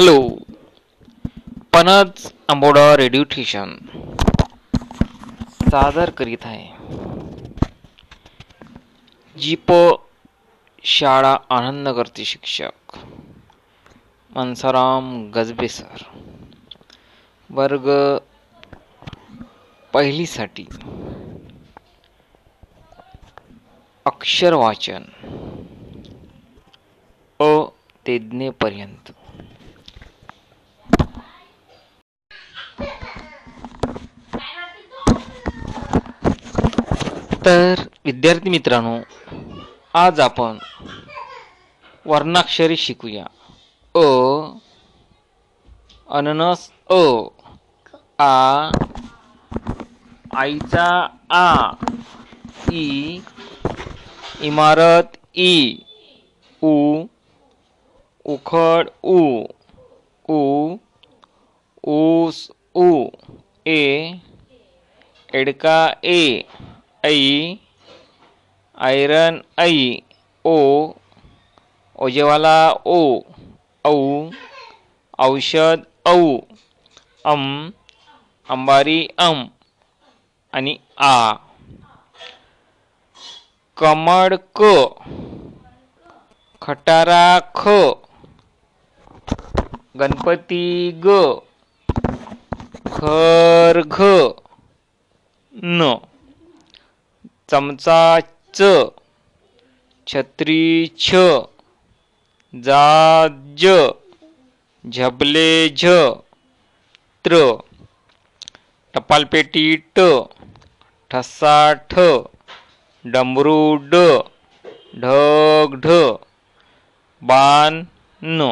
Hello. पनज Amboda radio station. सादर करीत आहे. जीप शाळा आनंदनगरचे शिक्षक. मनसाराम गजबे सर. वर्ग पहिलीसाठी. अक्षर वाचन. अ. ते तर विद्यार्थी मित्रांनो आज आपण वर्णाक्षरे शिकूया. अ अननस अ आ आईचा आ ई इमारत ई उ उखड उ उ ऊस उ ए एडका ए. ऐ आयरन ऐ ओ ओजेवाला ओ औ औषध औ अम अंबारी अम आणि आ. कमळ क खटारा ख गणपती ग खर घ न. चमचा च छत्री छ जाज झबले झ त्र. टपालपेटी ट ठसा ठ डमरू ड ढग ढ बाण. न